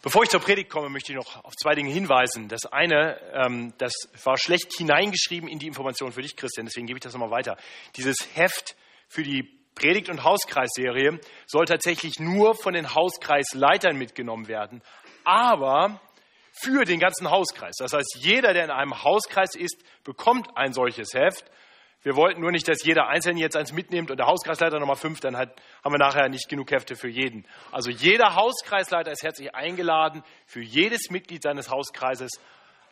Bevor ich zur Predigt komme, möchte ich noch auf zwei Dinge hinweisen. Das eine, ähm, das war schlecht hineingeschrieben in die Information für dich, Christian, deswegen gebe ich das nochmal weiter. Dieses Heft für die Predigt- und Hauskreisserie soll tatsächlich nur von den Hauskreisleitern mitgenommen werden, aber für den ganzen Hauskreis. Das heißt, jeder, der in einem Hauskreis ist, bekommt ein solches Heft. Wir wollten nur nicht, dass jeder Einzelne jetzt eins mitnimmt und der Hauskreisleiter nochmal fünf, dann hat, haben wir nachher nicht genug Hefte für jeden. Also jeder Hauskreisleiter ist herzlich eingeladen, für jedes Mitglied seines Hauskreises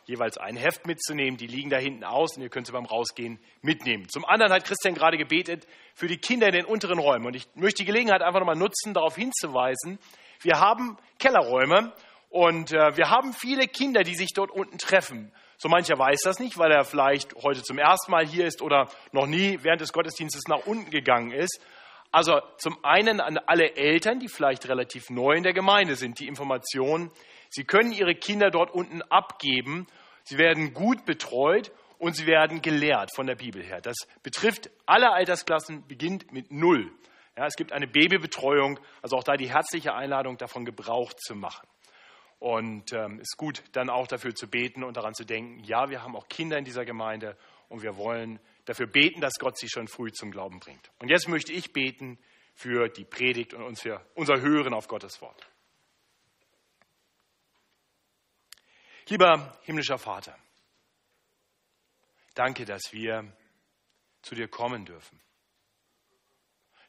jeweils ein Heft mitzunehmen. Die liegen da hinten aus und ihr könnt sie beim Rausgehen mitnehmen. Zum anderen hat Christian gerade gebetet für die Kinder in den unteren Räumen. Und ich möchte die Gelegenheit einfach nochmal nutzen, darauf hinzuweisen, wir haben Kellerräume und äh, wir haben viele Kinder, die sich dort unten treffen. So mancher weiß das nicht, weil er vielleicht heute zum ersten Mal hier ist oder noch nie während des Gottesdienstes nach unten gegangen ist. Also zum einen an alle Eltern, die vielleicht relativ neu in der Gemeinde sind, die Information, sie können ihre Kinder dort unten abgeben, sie werden gut betreut und sie werden gelehrt von der Bibel her. Das betrifft alle Altersklassen, beginnt mit null. Ja, es gibt eine Babybetreuung, also auch da die herzliche Einladung, davon Gebrauch zu machen. Und es ähm, ist gut, dann auch dafür zu beten und daran zu denken, ja, wir haben auch Kinder in dieser Gemeinde und wir wollen dafür beten, dass Gott sie schon früh zum Glauben bringt. Und jetzt möchte ich beten für die Predigt und uns für unser Hören auf Gottes Wort. Lieber himmlischer Vater, danke, dass wir zu dir kommen dürfen.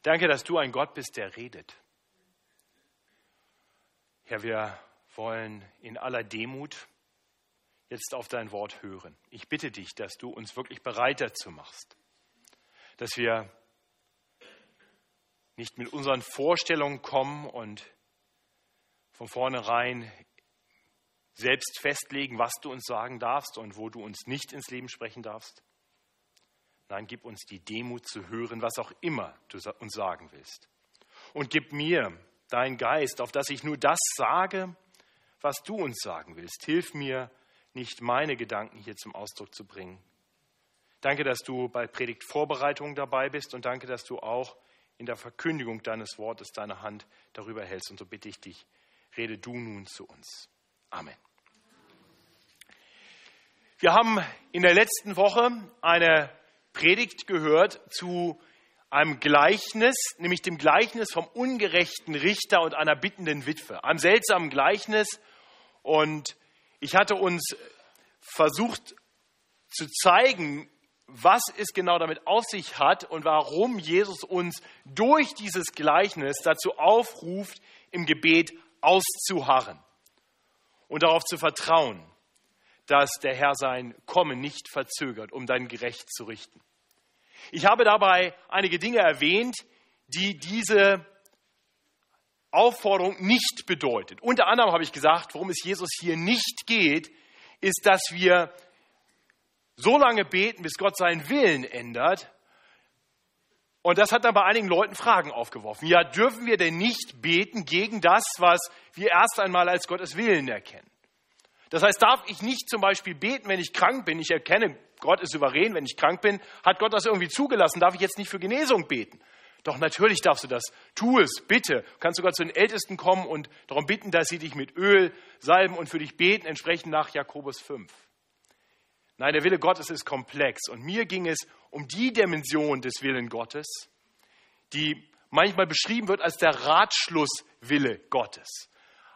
Danke, dass du ein Gott bist, der redet. Herr, wir wollen in aller Demut jetzt auf dein Wort hören. Ich bitte dich, dass du uns wirklich bereit dazu machst, dass wir nicht mit unseren Vorstellungen kommen und von vornherein selbst festlegen, was du uns sagen darfst und wo du uns nicht ins Leben sprechen darfst. Nein, gib uns die Demut zu hören, was auch immer du uns sagen willst. Und gib mir deinen Geist, auf dass ich nur das sage, was du uns sagen willst. Hilf mir, nicht meine Gedanken hier zum Ausdruck zu bringen. Danke, dass du bei Predigtvorbereitungen dabei bist und danke, dass du auch in der Verkündigung deines Wortes deine Hand darüber hältst. Und so bitte ich dich, rede du nun zu uns. Amen. Wir haben in der letzten Woche eine Predigt gehört zu einem Gleichnis, nämlich dem Gleichnis vom ungerechten Richter und einer bittenden Witwe. Einem seltsamen Gleichnis, und ich hatte uns versucht zu zeigen, was es genau damit auf sich hat und warum Jesus uns durch dieses Gleichnis dazu aufruft, im Gebet auszuharren und darauf zu vertrauen, dass der Herr sein Kommen nicht verzögert, um dein Gerecht zu richten. Ich habe dabei einige Dinge erwähnt, die diese Aufforderung nicht bedeutet. Unter anderem habe ich gesagt, worum es Jesus hier nicht geht, ist, dass wir so lange beten, bis Gott seinen Willen ändert. Und das hat dann bei einigen Leuten Fragen aufgeworfen. Ja, dürfen wir denn nicht beten gegen das, was wir erst einmal als Gottes Willen erkennen? Das heißt, darf ich nicht zum Beispiel beten, wenn ich krank bin? Ich erkenne, Gott ist souverän, wenn ich krank bin. Hat Gott das irgendwie zugelassen? Darf ich jetzt nicht für Genesung beten? Doch natürlich darfst du das. Tu es, bitte. Du kannst sogar zu den Ältesten kommen und darum bitten, dass sie dich mit Öl salben und für dich beten, entsprechend nach Jakobus 5. Nein, der Wille Gottes ist komplex. Und mir ging es um die Dimension des Willen Gottes, die manchmal beschrieben wird als der Ratschlusswille Gottes.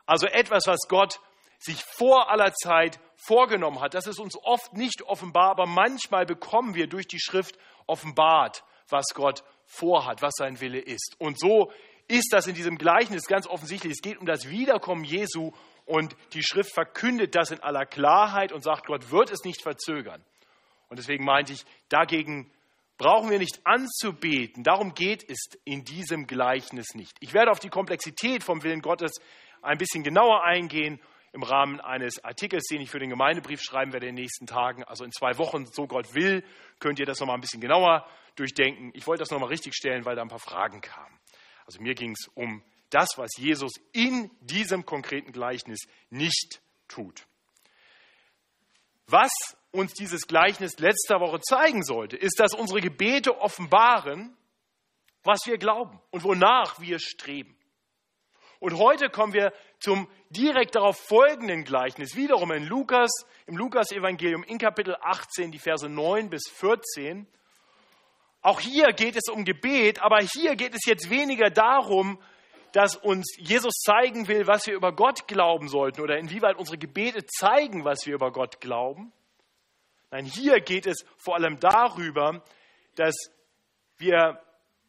Also etwas, was Gott sich vor aller Zeit vorgenommen hat. Das ist uns oft nicht offenbar, aber manchmal bekommen wir durch die Schrift offenbart, was Gott vorhat, was sein Wille ist. Und so ist das in diesem Gleichnis ganz offensichtlich. Es geht um das Wiederkommen Jesu und die Schrift verkündet das in aller Klarheit und sagt, Gott wird es nicht verzögern. Und deswegen meinte ich, dagegen brauchen wir nicht anzubeten. Darum geht es in diesem Gleichnis nicht. Ich werde auf die Komplexität vom Willen Gottes ein bisschen genauer eingehen im Rahmen eines Artikels, den ich für den Gemeindebrief schreiben werde in den nächsten Tagen. Also in zwei Wochen, so Gott will, könnt ihr das nochmal ein bisschen genauer durchdenken. Ich wollte das nochmal richtig stellen, weil da ein paar Fragen kamen. Also mir ging es um das, was Jesus in diesem konkreten Gleichnis nicht tut. Was uns dieses Gleichnis letzter Woche zeigen sollte, ist, dass unsere Gebete offenbaren, was wir glauben und wonach wir streben. Und heute kommen wir zum direkt darauf folgenden Gleichnis, wiederum in Lukas, im Lukas-Evangelium in Kapitel 18, die Verse 9 bis 14. Auch hier geht es um Gebet, aber hier geht es jetzt weniger darum, dass uns Jesus zeigen will, was wir über Gott glauben sollten oder inwieweit unsere Gebete zeigen, was wir über Gott glauben. Nein, hier geht es vor allem darüber, dass wir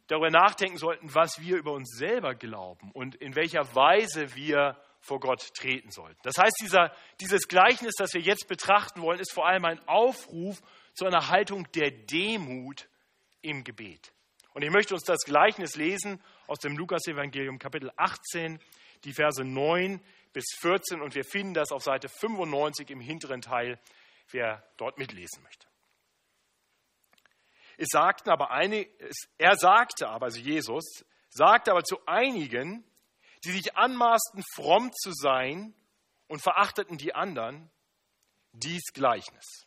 darüber nachdenken sollten, was wir über uns selber glauben und in welcher Weise wir vor Gott treten sollten. Das heißt, dieser, dieses Gleichnis, das wir jetzt betrachten wollen, ist vor allem ein Aufruf zu einer Haltung der Demut im Gebet. Und ich möchte uns das Gleichnis lesen aus dem Lukas-Evangelium, Kapitel 18, die Verse 9 bis 14. Und wir finden das auf Seite 95 im hinteren Teil, wer dort mitlesen möchte. Es sagten aber eine, er sagte aber, also Jesus, sagte aber zu einigen, die sich anmaßten, fromm zu sein und verachteten die anderen, dies Gleichnis.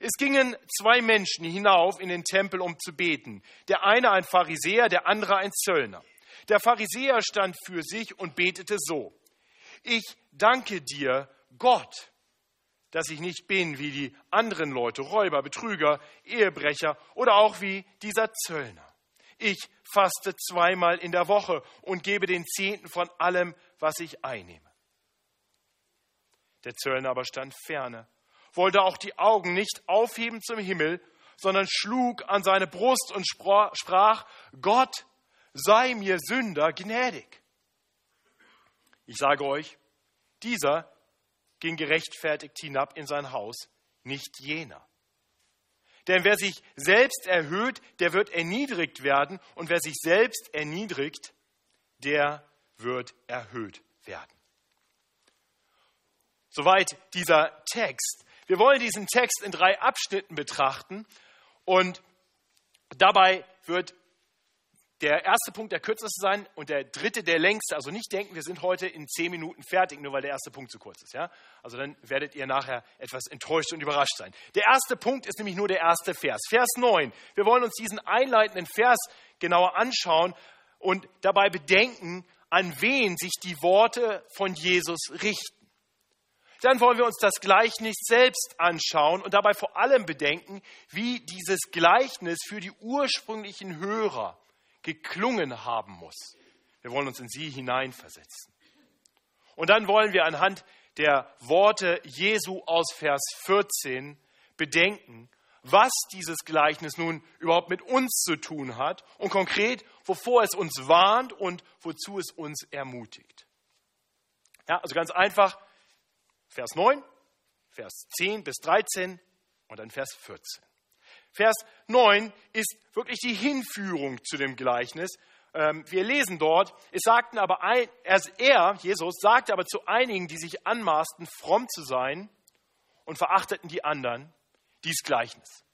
Es gingen zwei Menschen hinauf in den Tempel, um zu beten. Der eine ein Pharisäer, der andere ein Zöllner. Der Pharisäer stand für sich und betete so. Ich danke dir, Gott, dass ich nicht bin wie die anderen Leute, Räuber, Betrüger, Ehebrecher oder auch wie dieser Zöllner. Ich faste zweimal in der Woche und gebe den Zehnten von allem, was ich einnehme. Der Zöllner aber stand ferne, wollte auch die Augen nicht aufheben zum Himmel, sondern schlug an seine Brust und sprach, Gott sei mir Sünder gnädig. Ich sage euch, dieser ging gerechtfertigt hinab in sein Haus, nicht jener. Denn wer sich selbst erhöht, der wird erniedrigt werden, und wer sich selbst erniedrigt, der wird erhöht werden. Soweit dieser Text. Wir wollen diesen Text in drei Abschnitten betrachten und dabei wird der erste Punkt der kürzeste sein und der dritte der längste. Also nicht denken, wir sind heute in zehn Minuten fertig, nur weil der erste Punkt zu kurz ist. Ja? Also dann werdet ihr nachher etwas enttäuscht und überrascht sein. Der erste Punkt ist nämlich nur der erste Vers. Vers 9. Wir wollen uns diesen einleitenden Vers genauer anschauen und dabei bedenken, an wen sich die Worte von Jesus richten. Dann wollen wir uns das Gleichnis selbst anschauen und dabei vor allem bedenken, wie dieses Gleichnis für die ursprünglichen Hörer geklungen haben muss. Wir wollen uns in sie hineinversetzen. Und dann wollen wir anhand der Worte Jesu aus Vers 14 bedenken, was dieses Gleichnis nun überhaupt mit uns zu tun hat und konkret, wovor es uns warnt und wozu es uns ermutigt. Ja, also ganz einfach, Vers 9, Vers 10 bis 13 und dann Vers 14. Vers 9 ist wirklich die Hinführung zu dem Gleichnis. Ähm, wir lesen dort, es sagten aber ein, er, Jesus, sagte aber zu einigen, die sich anmaßten, fromm zu sein und verachteten die anderen, dies Gleichnis.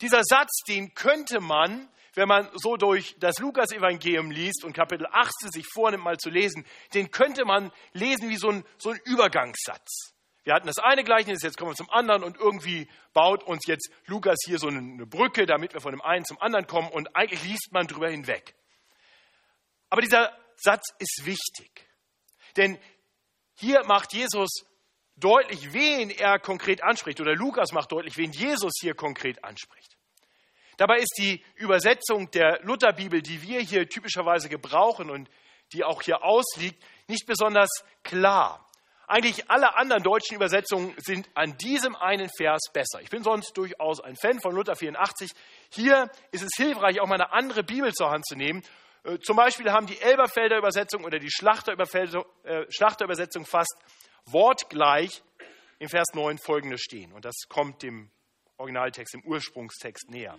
Dieser Satz, den könnte man, wenn man so durch das Lukas-Evangelium liest und Kapitel 18 sich vornimmt, mal zu lesen, den könnte man lesen wie so ein, so ein Übergangssatz. Wir hatten das eine Gleichnis, jetzt kommen wir zum anderen und irgendwie baut uns jetzt Lukas hier so eine Brücke, damit wir von dem einen zum anderen kommen und eigentlich liest man drüber hinweg. Aber dieser Satz ist wichtig, denn hier macht Jesus deutlich, wen er konkret anspricht oder Lukas macht deutlich, wen Jesus hier konkret anspricht. Dabei ist die Übersetzung der Lutherbibel, die wir hier typischerweise gebrauchen und die auch hier ausliegt, nicht besonders klar. Eigentlich alle anderen deutschen Übersetzungen sind an diesem einen Vers besser. Ich bin sonst durchaus ein Fan von Luther 84. Hier ist es hilfreich, auch mal eine andere Bibel zur Hand zu nehmen. Äh, zum Beispiel haben die Elberfelder Übersetzung oder die äh, Schlachter Übersetzung fast wortgleich im Vers 9 folgendes stehen. Und das kommt dem Originaltext, dem Ursprungstext näher.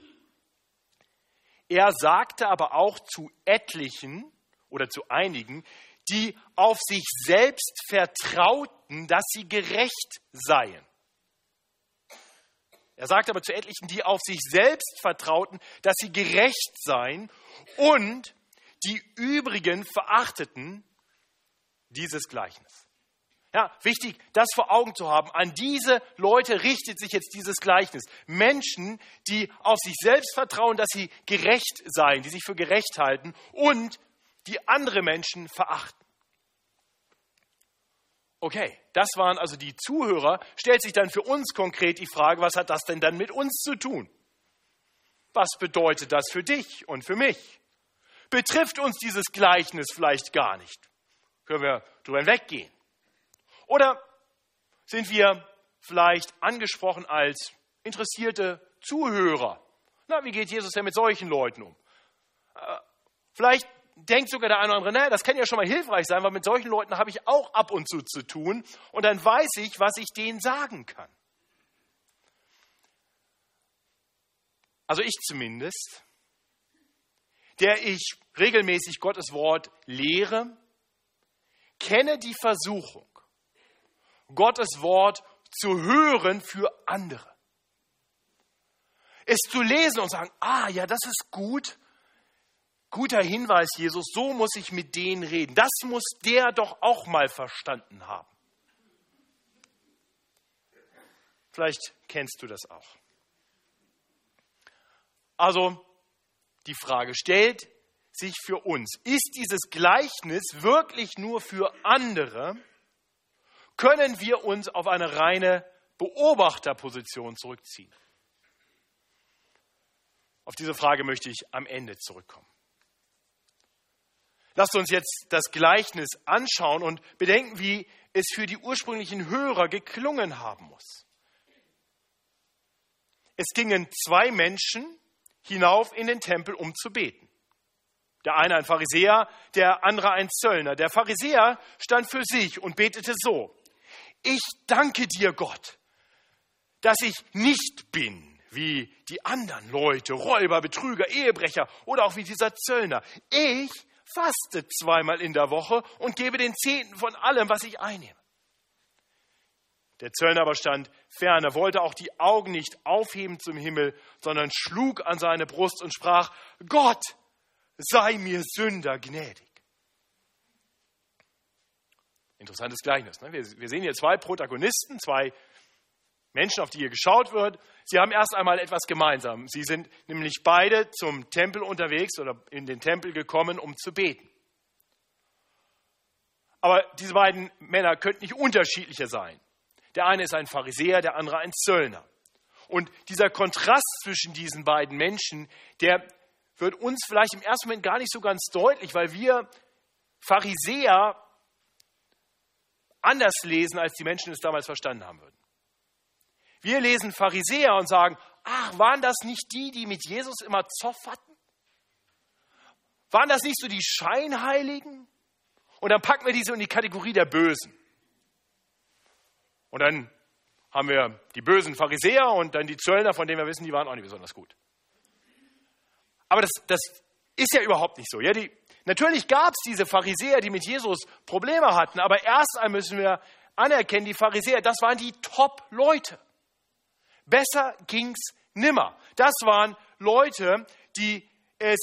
Er sagte aber auch zu etlichen oder zu einigen, die auf sich selbst vertrauten, dass sie gerecht seien. Er sagt aber zu etlichen, die auf sich selbst vertrauten, dass sie gerecht seien und die übrigen verachteten dieses Gleichnis. Ja, wichtig, das vor Augen zu haben. An diese Leute richtet sich jetzt dieses Gleichnis. Menschen, die auf sich selbst vertrauen, dass sie gerecht seien, die sich für gerecht halten und die andere Menschen verachten. Okay, das waren also die Zuhörer. Stellt sich dann für uns konkret die Frage, was hat das denn dann mit uns zu tun? Was bedeutet das für dich und für mich? Betrifft uns dieses Gleichnis vielleicht gar nicht? Können wir drüber hinweggehen? Oder sind wir vielleicht angesprochen als interessierte Zuhörer? Na, wie geht Jesus denn mit solchen Leuten um? Äh, vielleicht denkt sogar der eine oder andere, naja, das kann ja schon mal hilfreich sein, weil mit solchen Leuten habe ich auch ab und zu zu tun und dann weiß ich, was ich denen sagen kann. Also ich zumindest, der ich regelmäßig Gottes Wort lehre, kenne die Versuchung, Gottes Wort zu hören für andere. Es zu lesen und sagen, ah ja, das ist gut, Guter Hinweis, Jesus, so muss ich mit denen reden. Das muss der doch auch mal verstanden haben. Vielleicht kennst du das auch. Also, die Frage stellt sich für uns, ist dieses Gleichnis wirklich nur für andere? Können wir uns auf eine reine Beobachterposition zurückziehen? Auf diese Frage möchte ich am Ende zurückkommen. Lasst uns jetzt das Gleichnis anschauen und bedenken, wie es für die ursprünglichen Hörer geklungen haben muss. Es gingen zwei Menschen hinauf in den Tempel, um zu beten. Der eine ein Pharisäer, der andere ein Zöllner. Der Pharisäer stand für sich und betete so. Ich danke dir, Gott, dass ich nicht bin wie die anderen Leute, Räuber, Betrüger, Ehebrecher oder auch wie dieser Zöllner. Ich faste zweimal in der Woche und gebe den Zehnten von allem, was ich einnehme. Der Zöllner aber stand ferne, wollte auch die Augen nicht aufheben zum Himmel, sondern schlug an seine Brust und sprach, Gott, sei mir Sünder gnädig. Interessantes Gleichnis. Ne? Wir, wir sehen hier zwei Protagonisten, zwei Menschen, auf die hier geschaut wird, sie haben erst einmal etwas gemeinsam. Sie sind nämlich beide zum Tempel unterwegs oder in den Tempel gekommen, um zu beten. Aber diese beiden Männer könnten nicht unterschiedlicher sein. Der eine ist ein Pharisäer, der andere ein Zöllner. Und dieser Kontrast zwischen diesen beiden Menschen, der wird uns vielleicht im ersten Moment gar nicht so ganz deutlich, weil wir Pharisäer anders lesen, als die Menschen es damals verstanden haben würden. Wir lesen Pharisäer und sagen, ach, waren das nicht die, die mit Jesus immer Zoff hatten? Waren das nicht so die Scheinheiligen? Und dann packen wir diese in die Kategorie der Bösen. Und dann haben wir die bösen Pharisäer und dann die Zöllner, von denen wir wissen, die waren auch nicht besonders gut. Aber das, das ist ja überhaupt nicht so. Ja, die, natürlich gab es diese Pharisäer, die mit Jesus Probleme hatten, aber erst einmal müssen wir anerkennen, die Pharisäer, das waren die Top-Leute. Besser ging's nimmer. Das waren Leute, die es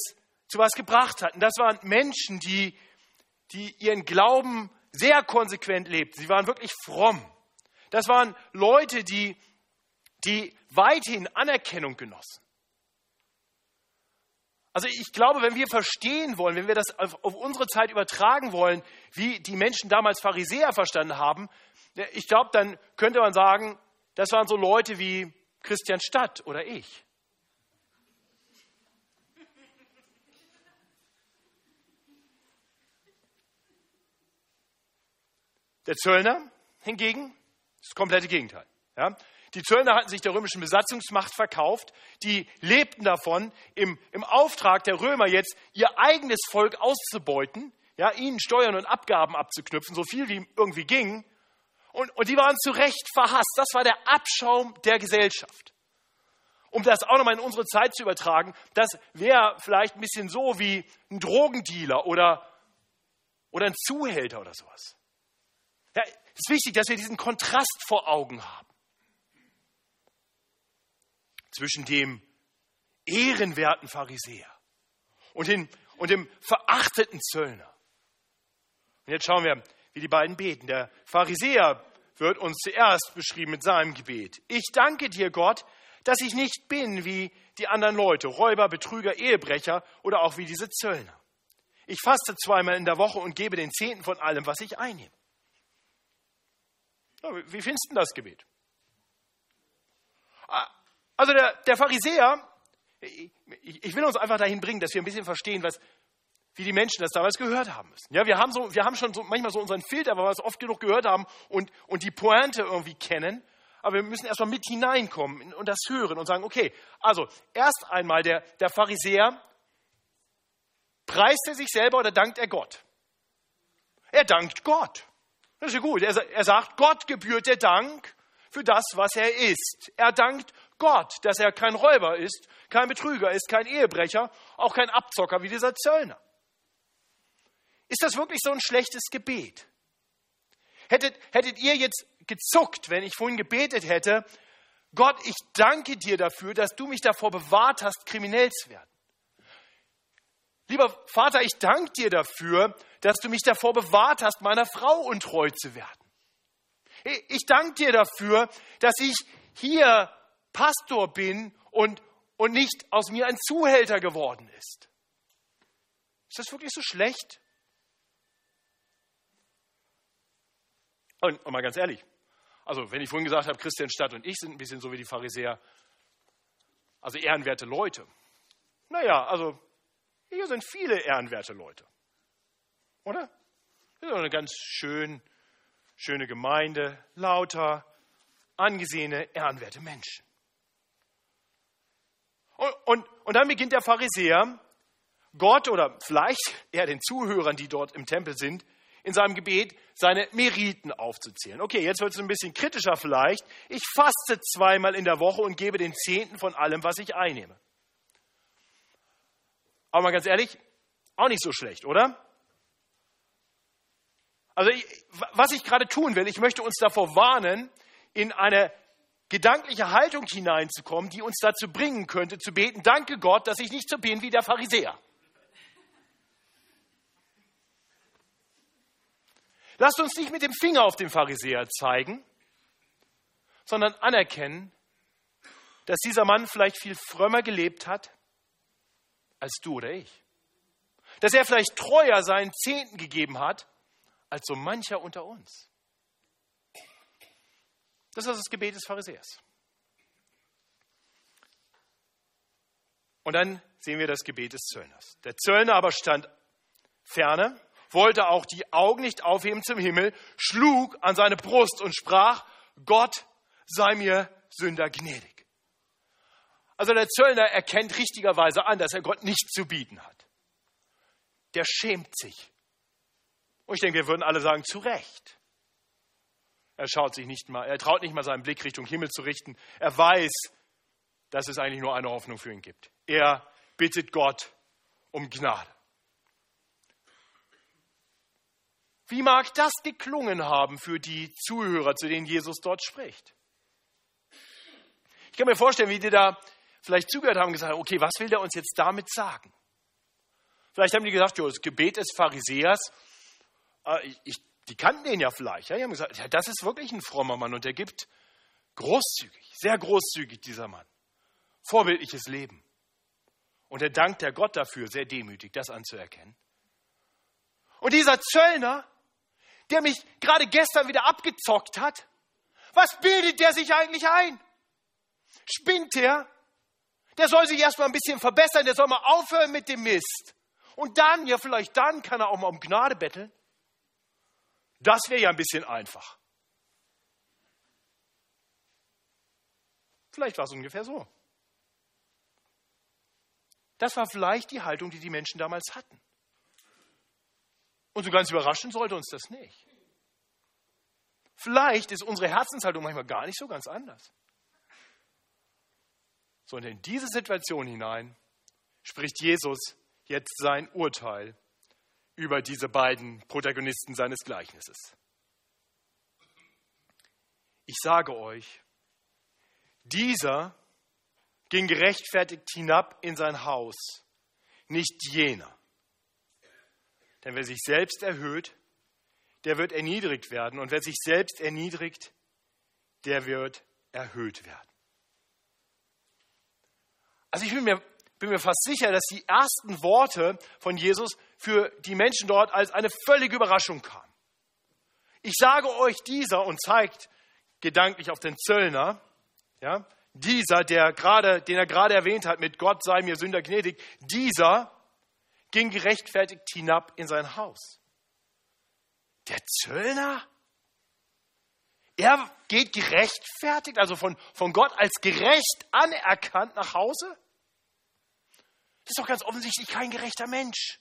zu was gebracht hatten. Das waren Menschen, die, die ihren Glauben sehr konsequent lebten. Sie waren wirklich fromm. Das waren Leute, die, die weithin Anerkennung genossen. Also ich glaube, wenn wir verstehen wollen, wenn wir das auf, auf unsere Zeit übertragen wollen, wie die Menschen damals Pharisäer verstanden haben, ich glaube, dann könnte man sagen, das waren so Leute wie Christian Stadt oder ich. Der Zöllner hingegen das komplette Gegenteil. Ja? Die Zöllner hatten sich der römischen Besatzungsmacht verkauft. Die lebten davon, im, im Auftrag der Römer jetzt ihr eigenes Volk auszubeuten, ja, ihnen Steuern und Abgaben abzuknüpfen, so viel wie irgendwie ging. Und, und die waren zu Recht verhasst. Das war der Abschaum der Gesellschaft. Um das auch nochmal in unsere Zeit zu übertragen, das wäre vielleicht ein bisschen so wie ein Drogendealer oder, oder ein Zuhälter oder sowas. Ja, es ist wichtig, dass wir diesen Kontrast vor Augen haben. Zwischen dem ehrenwerten Pharisäer und, den, und dem verachteten Zöllner. Und jetzt schauen wir, wie die beiden beten. Der Pharisäer wird uns zuerst beschrieben mit seinem Gebet. Ich danke dir, Gott, dass ich nicht bin wie die anderen Leute, Räuber, Betrüger, Ehebrecher oder auch wie diese Zöllner. Ich faste zweimal in der Woche und gebe den Zehnten von allem, was ich einnehme. Wie findest du das Gebet? Also der, der Pharisäer, ich, ich, will uns einfach dahin bringen, dass wir ein bisschen verstehen, was, wie die Menschen das damals gehört haben müssen. Ja, wir haben, so, wir haben schon so, manchmal so unseren Filter, weil wir es oft genug gehört haben und, und die Pointe irgendwie kennen. Aber wir müssen erstmal mit hineinkommen und das hören und sagen, okay, also erst einmal der, der Pharisäer, preist er sich selber oder dankt er Gott? Er dankt Gott. Das ist ja gut. Er, er sagt, Gott gebührt der Dank für das, was er ist. Er dankt Gott, dass er kein Räuber ist, kein Betrüger ist, kein Ehebrecher, auch kein Abzocker wie dieser Zöllner. Ist das wirklich so ein schlechtes Gebet? Hättet, hättet ihr jetzt gezuckt, wenn ich vorhin gebetet hätte, Gott, ich danke dir dafür, dass du mich davor bewahrt hast, kriminell zu werden. Lieber Vater, ich danke dir dafür, dass du mich davor bewahrt hast, meiner Frau untreu zu werden. Ich danke dir dafür, dass ich hier Pastor bin und, und nicht aus mir ein Zuhälter geworden ist. Ist das wirklich so schlecht? Und, und mal ganz ehrlich, also wenn ich vorhin gesagt habe, Christian Stadt und ich sind ein bisschen so wie die Pharisäer, also ehrenwerte Leute. Naja, also hier sind viele ehrenwerte Leute. Oder? Das ist eine ganz schön, schöne Gemeinde, lauter, angesehene, ehrenwerte Menschen. Und, und, und dann beginnt der Pharisäer, Gott oder vielleicht eher den Zuhörern, die dort im Tempel sind, in seinem Gebet seine Meriten aufzuzählen. Okay, jetzt wird es ein bisschen kritischer vielleicht. Ich faste zweimal in der Woche und gebe den Zehnten von allem, was ich einnehme. Aber mal ganz ehrlich, auch nicht so schlecht, oder? Also ich, was ich gerade tun will, ich möchte uns davor warnen, in eine gedankliche Haltung hineinzukommen, die uns dazu bringen könnte, zu beten, danke Gott, dass ich nicht so bin wie der Pharisäer. Lasst uns nicht mit dem Finger auf den Pharisäer zeigen, sondern anerkennen, dass dieser Mann vielleicht viel frömmer gelebt hat als du oder ich. Dass er vielleicht treuer seinen Zehnten gegeben hat als so mancher unter uns. Das ist das Gebet des Pharisäers. Und dann sehen wir das Gebet des Zöllners. Der Zöllner aber stand ferne, wollte auch die Augen nicht aufheben zum Himmel, schlug an seine Brust und sprach, Gott sei mir Sünder gnädig. Also der Zöllner erkennt richtigerweise an, dass er Gott nichts zu bieten hat. Der schämt sich. Und ich denke, wir würden alle sagen, zu Recht. Er schaut sich nicht mal, er traut nicht mal seinen Blick Richtung Himmel zu richten. Er weiß, dass es eigentlich nur eine Hoffnung für ihn gibt. Er bittet Gott um Gnade. Wie mag das geklungen haben für die Zuhörer, zu denen Jesus dort spricht? Ich kann mir vorstellen, wie die da vielleicht zugehört haben und gesagt haben, okay, was will der uns jetzt damit sagen? Vielleicht haben die gesagt, jo, das Gebet des Pharisäers, äh, ich, die kannten den ja vielleicht. Ja? Die haben gesagt, ja, das ist wirklich ein frommer Mann und der gibt großzügig, sehr großzügig, dieser Mann. Vorbildliches Leben. Und er dankt der Gott dafür, sehr demütig, das anzuerkennen. Und dieser Zöllner, der mich gerade gestern wieder abgezockt hat? Was bildet der sich eigentlich ein? Spinnt der? Der soll sich erstmal ein bisschen verbessern, der soll mal aufhören mit dem Mist. Und dann, ja vielleicht dann, kann er auch mal um Gnade betteln. Das wäre ja ein bisschen einfach. Vielleicht war es ungefähr so. Das war vielleicht die Haltung, die die Menschen damals hatten. Und so ganz überraschen sollte uns das nicht. Vielleicht ist unsere Herzenshaltung manchmal gar nicht so ganz anders. Sondern in diese Situation hinein spricht Jesus jetzt sein Urteil über diese beiden Protagonisten seines Gleichnisses. Ich sage euch, dieser ging gerechtfertigt hinab in sein Haus, nicht jener. Denn wer sich selbst erhöht, der wird erniedrigt werden. Und wer sich selbst erniedrigt, der wird erhöht werden. Also ich bin mir, bin mir fast sicher, dass die ersten Worte von Jesus für die Menschen dort als eine völlige Überraschung kamen. Ich sage euch dieser und zeigt gedanklich auf den Zöllner, ja, dieser, der gerade, den er gerade erwähnt hat, mit Gott sei mir Sünder gnädig, dieser ging gerechtfertigt hinab in sein Haus. Der Zöllner? Er geht gerechtfertigt, also von, von Gott als gerecht anerkannt nach Hause? Das ist doch ganz offensichtlich kein gerechter Mensch.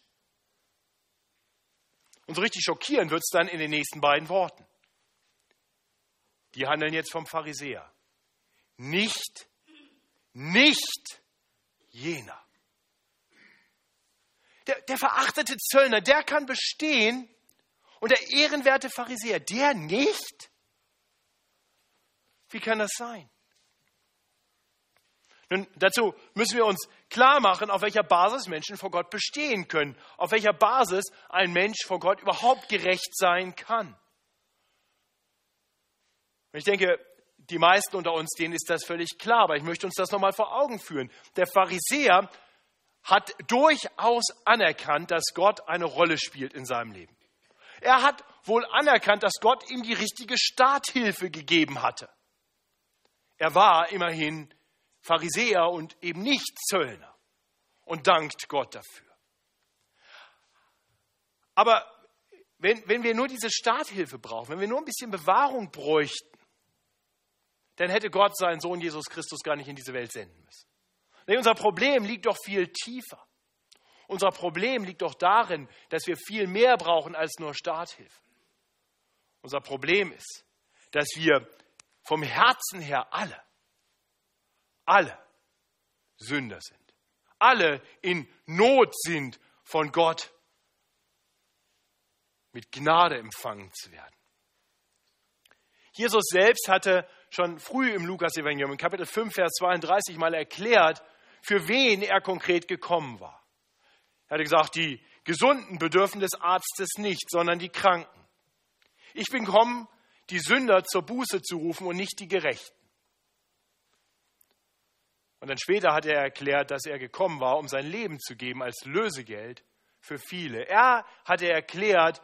Und so richtig schockieren wird es dann in den nächsten beiden Worten. Die handeln jetzt vom Pharisäer. Nicht, nicht jener. Der, der verachtete Zöllner, der kann bestehen und der ehrenwerte Pharisäer, der nicht? Wie kann das sein? Nun, dazu müssen wir uns klar machen, auf welcher Basis Menschen vor Gott bestehen können, auf welcher Basis ein Mensch vor Gott überhaupt gerecht sein kann. ich denke, die meisten unter uns, denen ist das völlig klar, aber ich möchte uns das nochmal vor Augen führen. Der Pharisäer hat durchaus anerkannt, dass Gott eine Rolle spielt in seinem Leben. Er hat wohl anerkannt, dass Gott ihm die richtige Starthilfe gegeben hatte. Er war immerhin Pharisäer und eben nicht Zöllner und dankt Gott dafür. Aber wenn, wenn wir nur diese Starthilfe brauchen, wenn wir nur ein bisschen Bewahrung bräuchten, dann hätte Gott seinen Sohn Jesus Christus gar nicht in diese Welt senden müssen. Nee, unser Problem liegt doch viel tiefer. Unser Problem liegt doch darin, dass wir viel mehr brauchen als nur Starthilfe. Unser Problem ist, dass wir vom Herzen her alle, alle Sünder sind. Alle in Not sind, von Gott mit Gnade empfangen zu werden. Jesus selbst hatte schon früh im Lukas-Evangelium, in Kapitel 5, Vers 32 mal erklärt, für wen er konkret gekommen war. Er hatte gesagt, die Gesunden bedürfen des Arztes nicht, sondern die Kranken. Ich bin gekommen, die Sünder zur Buße zu rufen und nicht die Gerechten. Und dann später hat er erklärt, dass er gekommen war, um sein Leben zu geben als Lösegeld für viele. Er hatte erklärt,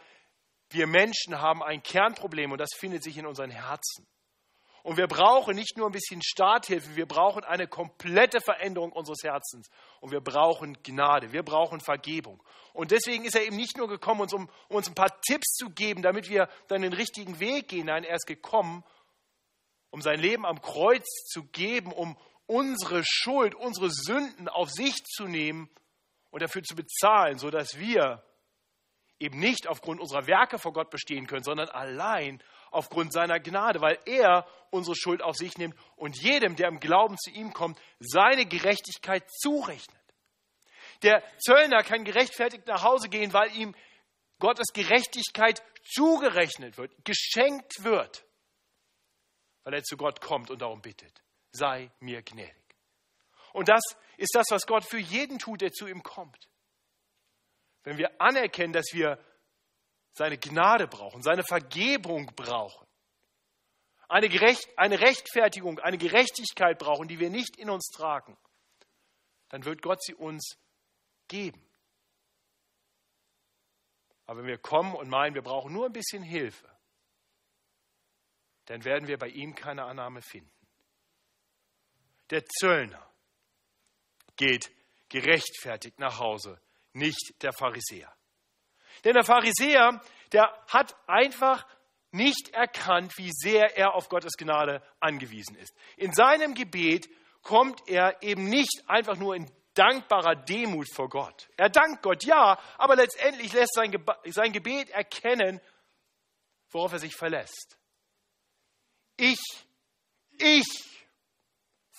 wir Menschen haben ein Kernproblem und das findet sich in unseren Herzen. Und wir brauchen nicht nur ein bisschen Starthilfe, wir brauchen eine komplette Veränderung unseres Herzens. Und wir brauchen Gnade, wir brauchen Vergebung. Und deswegen ist er eben nicht nur gekommen, uns, um, um uns ein paar Tipps zu geben, damit wir dann den richtigen Weg gehen. Nein, er ist gekommen, um sein Leben am Kreuz zu geben, um unsere Schuld, unsere Sünden auf sich zu nehmen und dafür zu bezahlen, sodass wir eben nicht aufgrund unserer Werke vor Gott bestehen können, sondern allein aufgrund seiner Gnade, weil er unsere Schuld auf sich nimmt und jedem, der im Glauben zu ihm kommt, seine Gerechtigkeit zurechnet. Der Zöllner kann gerechtfertigt nach Hause gehen, weil ihm Gottes Gerechtigkeit zugerechnet wird, geschenkt wird, weil er zu Gott kommt und darum bittet, sei mir gnädig. Und das ist das, was Gott für jeden tut, der zu ihm kommt. Wenn wir anerkennen, dass wir seine Gnade brauchen, seine Vergebung brauchen, eine, Gerecht, eine Rechtfertigung, eine Gerechtigkeit brauchen, die wir nicht in uns tragen, dann wird Gott sie uns geben. Aber wenn wir kommen und meinen, wir brauchen nur ein bisschen Hilfe, dann werden wir bei ihm keine Annahme finden. Der Zöllner geht gerechtfertigt nach Hause, nicht der Pharisäer. Denn der Pharisäer, der hat einfach nicht erkannt, wie sehr er auf Gottes Gnade angewiesen ist. In seinem Gebet kommt er eben nicht einfach nur in dankbarer Demut vor Gott. Er dankt Gott, ja, aber letztendlich lässt sein, sein Gebet erkennen, worauf er sich verlässt. Ich, ich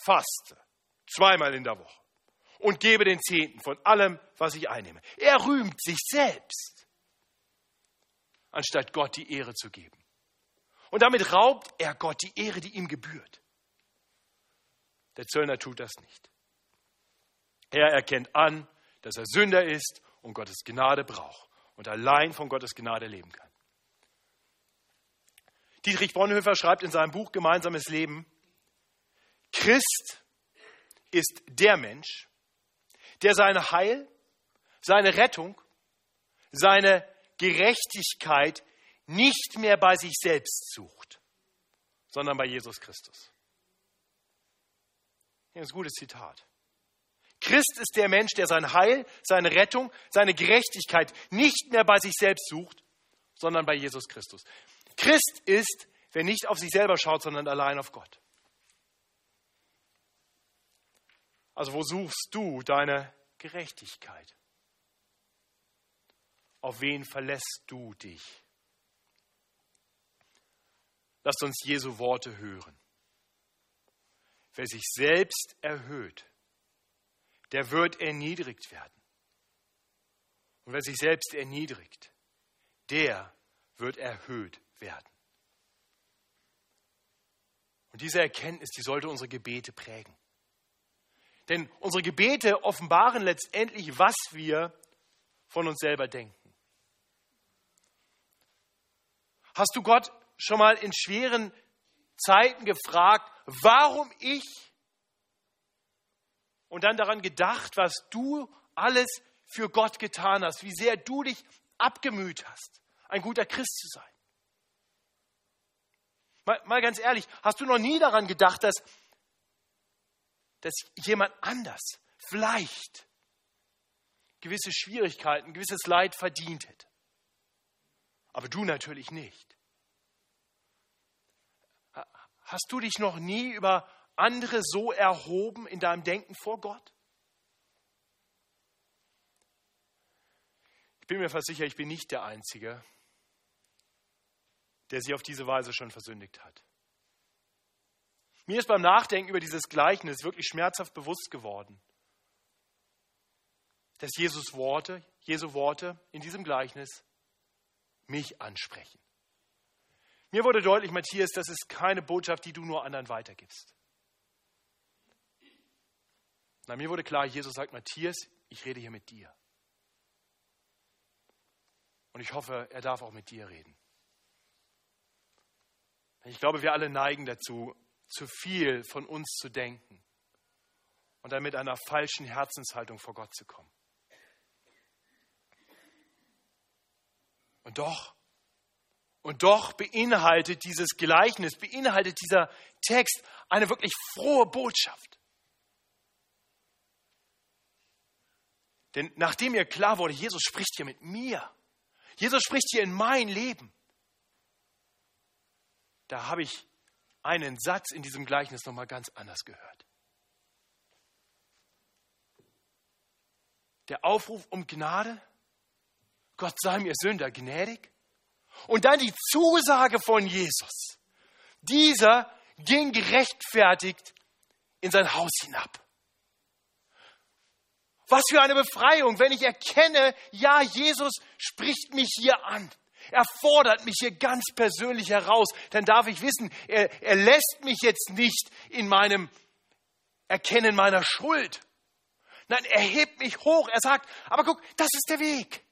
faste zweimal in der Woche und gebe den Zehnten von allem, was ich einnehme. Er rühmt sich selbst anstatt Gott die Ehre zu geben. Und damit raubt er Gott die Ehre, die ihm gebührt. Der Zöllner tut das nicht. Er erkennt an, dass er Sünder ist und Gottes Gnade braucht und allein von Gottes Gnade leben kann. Dietrich Bonhoeffer schreibt in seinem Buch Gemeinsames Leben, Christ ist der Mensch, der seine Heil, seine Rettung, seine Gerechtigkeit nicht mehr bei sich selbst sucht, sondern bei Jesus Christus. Hier ist ein gutes Zitat. Christ ist der Mensch, der sein Heil, seine Rettung, seine Gerechtigkeit nicht mehr bei sich selbst sucht, sondern bei Jesus Christus. Christ ist, wer nicht auf sich selber schaut, sondern allein auf Gott. Also wo suchst du deine Gerechtigkeit? Auf wen verlässt du dich? Lasst uns Jesu Worte hören. Wer sich selbst erhöht, der wird erniedrigt werden. Und wer sich selbst erniedrigt, der wird erhöht werden. Und diese Erkenntnis, die sollte unsere Gebete prägen. Denn unsere Gebete offenbaren letztendlich, was wir von uns selber denken. Hast du Gott schon mal in schweren Zeiten gefragt, warum ich? Und dann daran gedacht, was du alles für Gott getan hast, wie sehr du dich abgemüht hast, ein guter Christ zu sein. Mal, mal ganz ehrlich, hast du noch nie daran gedacht, dass dass jemand anders vielleicht gewisse Schwierigkeiten, gewisses Leid verdient hätte. Aber du natürlich nicht. Hast du dich noch nie über andere so erhoben in deinem Denken vor Gott? Ich bin mir fast sicher, ich bin nicht der Einzige, der sich auf diese Weise schon versündigt hat. Mir ist beim Nachdenken über dieses Gleichnis wirklich schmerzhaft bewusst geworden, dass Jesus Worte, Jesu Worte in diesem Gleichnis mich ansprechen. Mir wurde deutlich, Matthias, das ist keine Botschaft, die du nur anderen weitergibst. Na, mir wurde klar, Jesus sagt, Matthias, ich rede hier mit dir. Und ich hoffe, er darf auch mit dir reden. Ich glaube, wir alle neigen dazu, zu viel von uns zu denken und dann mit einer falschen Herzenshaltung vor Gott zu kommen. Und doch, und doch beinhaltet dieses Gleichnis, beinhaltet dieser Text eine wirklich frohe Botschaft. Denn nachdem mir klar wurde, Jesus spricht hier mit mir, Jesus spricht hier in mein Leben, da habe ich einen Satz in diesem Gleichnis nochmal ganz anders gehört. Der Aufruf um Gnade, Gott sei mir Sünder gnädig. Und dann die Zusage von Jesus. Dieser ging gerechtfertigt in sein Haus hinab. Was für eine Befreiung, wenn ich erkenne, ja, Jesus spricht mich hier an. Er fordert mich hier ganz persönlich heraus. Dann darf ich wissen, er, er lässt mich jetzt nicht in meinem Erkennen meiner Schuld. Nein, er hebt mich hoch. Er sagt, aber guck, das ist der Weg.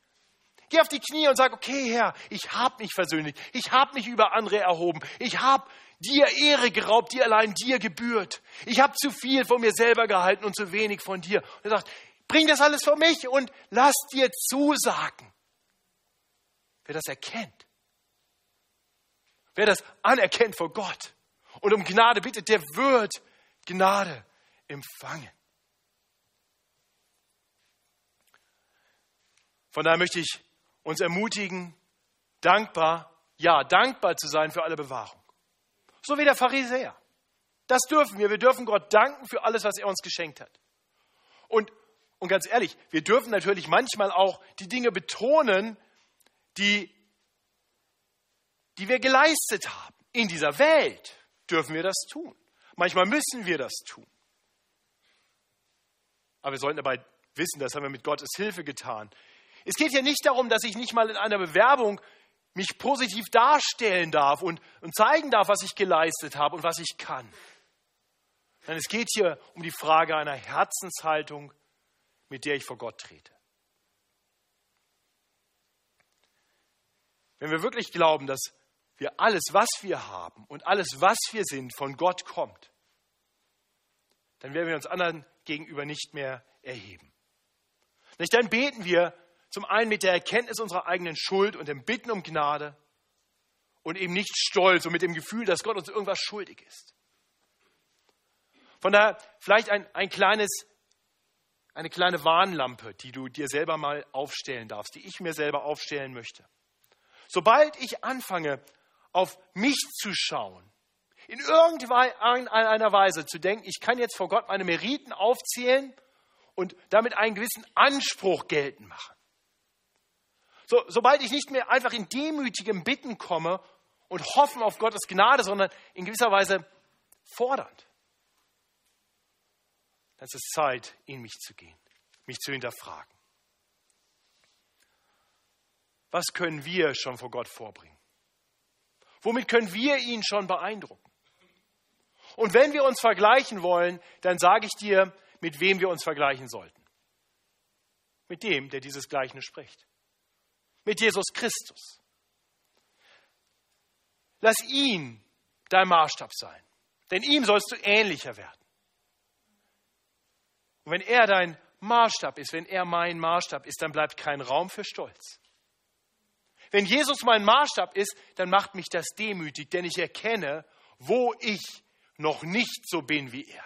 Geh auf die Knie und sag, okay, Herr, ich habe mich versöhnlich. Ich habe mich über andere erhoben. Ich habe dir Ehre geraubt, die allein dir gebührt. Ich habe zu viel von mir selber gehalten und zu wenig von dir. Und er sagt, bring das alles vor mich und lass dir zusagen. Wer das erkennt, wer das anerkennt vor Gott und um Gnade bittet, der wird Gnade empfangen. Von daher möchte ich uns ermutigen, dankbar, ja, dankbar zu sein für alle Bewahrung. So wie der Pharisäer. Das dürfen wir. Wir dürfen Gott danken für alles, was er uns geschenkt hat. Und, und ganz ehrlich, wir dürfen natürlich manchmal auch die Dinge betonen, die, die wir geleistet haben. In dieser Welt dürfen wir das tun. Manchmal müssen wir das tun. Aber wir sollten dabei wissen, das haben wir mit Gottes Hilfe getan. Es geht hier nicht darum, dass ich nicht mal in einer Bewerbung mich positiv darstellen darf und, und zeigen darf, was ich geleistet habe und was ich kann. Nein, es geht hier um die Frage einer Herzenshaltung, mit der ich vor Gott trete. Wenn wir wirklich glauben, dass wir alles, was wir haben und alles, was wir sind, von Gott kommt, dann werden wir uns anderen gegenüber nicht mehr erheben. Nicht dann beten wir zum einen mit der Erkenntnis unserer eigenen Schuld und dem Bitten um Gnade und eben nicht stolz und mit dem Gefühl, dass Gott uns irgendwas schuldig ist. Von daher vielleicht ein, ein kleines, eine kleine Warnlampe, die du dir selber mal aufstellen darfst, die ich mir selber aufstellen möchte. Sobald ich anfange, auf mich zu schauen, in irgendeiner Weise zu denken, ich kann jetzt vor Gott meine Meriten aufzählen und damit einen gewissen Anspruch geltend machen. So, sobald ich nicht mehr einfach in demütigem Bitten komme und hoffen auf Gottes Gnade, sondern in gewisser Weise fordernd, dann ist es Zeit, in mich zu gehen, mich zu hinterfragen. Was können wir schon vor Gott vorbringen? Womit können wir ihn schon beeindrucken? Und wenn wir uns vergleichen wollen, dann sage ich dir, mit wem wir uns vergleichen sollten. Mit dem, der dieses Gleichnis spricht. Mit Jesus Christus. Lass ihn dein Maßstab sein, denn ihm sollst du ähnlicher werden. Und wenn er dein Maßstab ist, wenn er mein Maßstab ist, dann bleibt kein Raum für Stolz. Wenn Jesus mein Maßstab ist, dann macht mich das demütig, denn ich erkenne, wo ich noch nicht so bin wie er.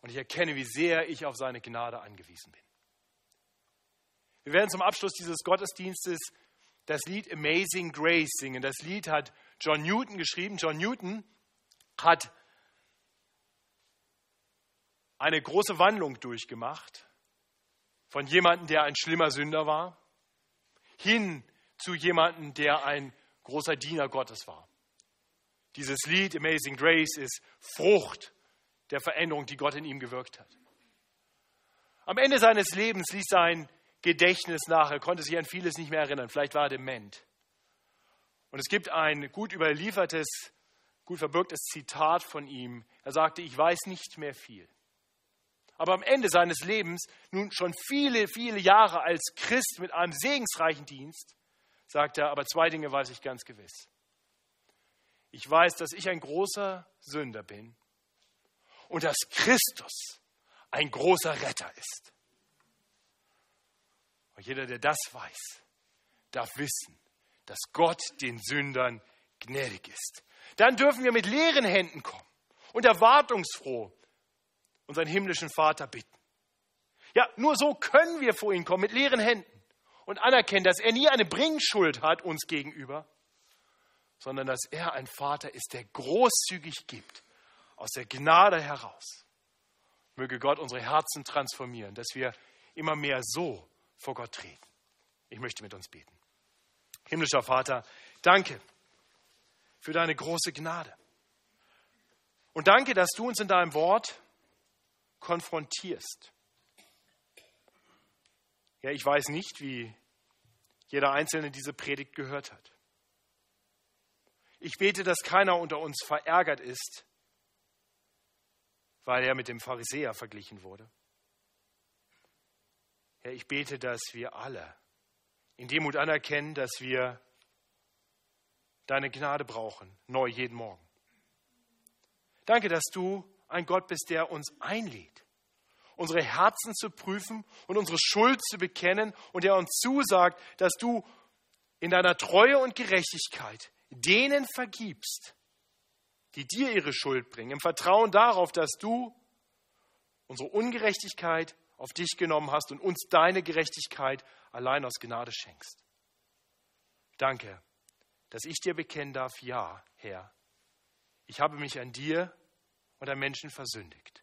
Und ich erkenne, wie sehr ich auf seine Gnade angewiesen bin. Wir werden zum Abschluss dieses Gottesdienstes das Lied Amazing Grace singen. Das Lied hat John Newton geschrieben. John Newton hat eine große Wandlung durchgemacht von jemandem, der ein schlimmer Sünder war, hin zu jemandem, der ein großer Diener Gottes war. Dieses Lied Amazing Grace ist Frucht der Veränderung, die Gott in ihm gewirkt hat. Am Ende seines Lebens ließ sein Gedächtnis nach. Er konnte sich an vieles nicht mehr erinnern. Vielleicht war er dement. Und es gibt ein gut überliefertes, gut verbürgtes Zitat von ihm. Er sagte, ich weiß nicht mehr viel. Aber am Ende seines Lebens, nun schon viele, viele Jahre als Christ mit einem segensreichen Dienst, sagt er, aber zwei Dinge weiß ich ganz gewiss. Ich weiß, dass ich ein großer Sünder bin und dass Christus ein großer Retter ist. Und jeder, der das weiß, darf wissen, dass Gott den Sündern gnädig ist. Dann dürfen wir mit leeren Händen kommen und erwartungsfroh unseren himmlischen Vater bitten. Ja, nur so können wir vor ihn kommen mit leeren Händen und anerkennen, dass er nie eine Bringschuld hat uns gegenüber, sondern dass er ein Vater ist, der großzügig gibt, aus der Gnade heraus. Möge Gott unsere Herzen transformieren, dass wir immer mehr so vor Gott treten. Ich möchte mit uns beten. Himmlischer Vater, danke für deine große Gnade. Und danke, dass du uns in deinem Wort konfrontierst. Ja, ich weiß nicht, wie jeder Einzelne diese Predigt gehört hat. Ich bete, dass keiner unter uns verärgert ist, weil er mit dem Pharisäer verglichen wurde. Herr, ich bete, dass wir alle in Demut anerkennen, dass wir deine Gnade brauchen, neu jeden Morgen. Danke, dass du ein Gott bist, der uns einlädt, unsere Herzen zu prüfen und unsere Schuld zu bekennen und der uns zusagt, dass du in deiner Treue und Gerechtigkeit denen vergibst, die dir ihre Schuld bringen, im Vertrauen darauf, dass du unsere Ungerechtigkeit auf dich genommen hast und uns deine Gerechtigkeit allein aus Gnade schenkst. Danke, dass ich dir bekennen darf, ja, Herr, ich habe mich an dir an Menschen versündigt.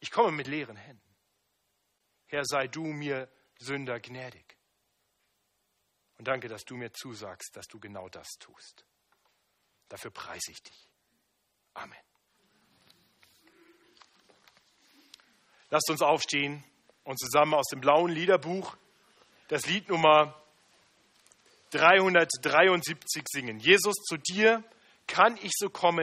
Ich komme mit leeren Händen. Herr, sei du mir Sünder gnädig. Und danke, dass du mir zusagst, dass du genau das tust. Dafür preise ich dich. Amen. Lasst uns aufstehen und zusammen aus dem blauen Liederbuch das Lied Nummer 373 singen. Jesus, zu dir kann ich so kommen.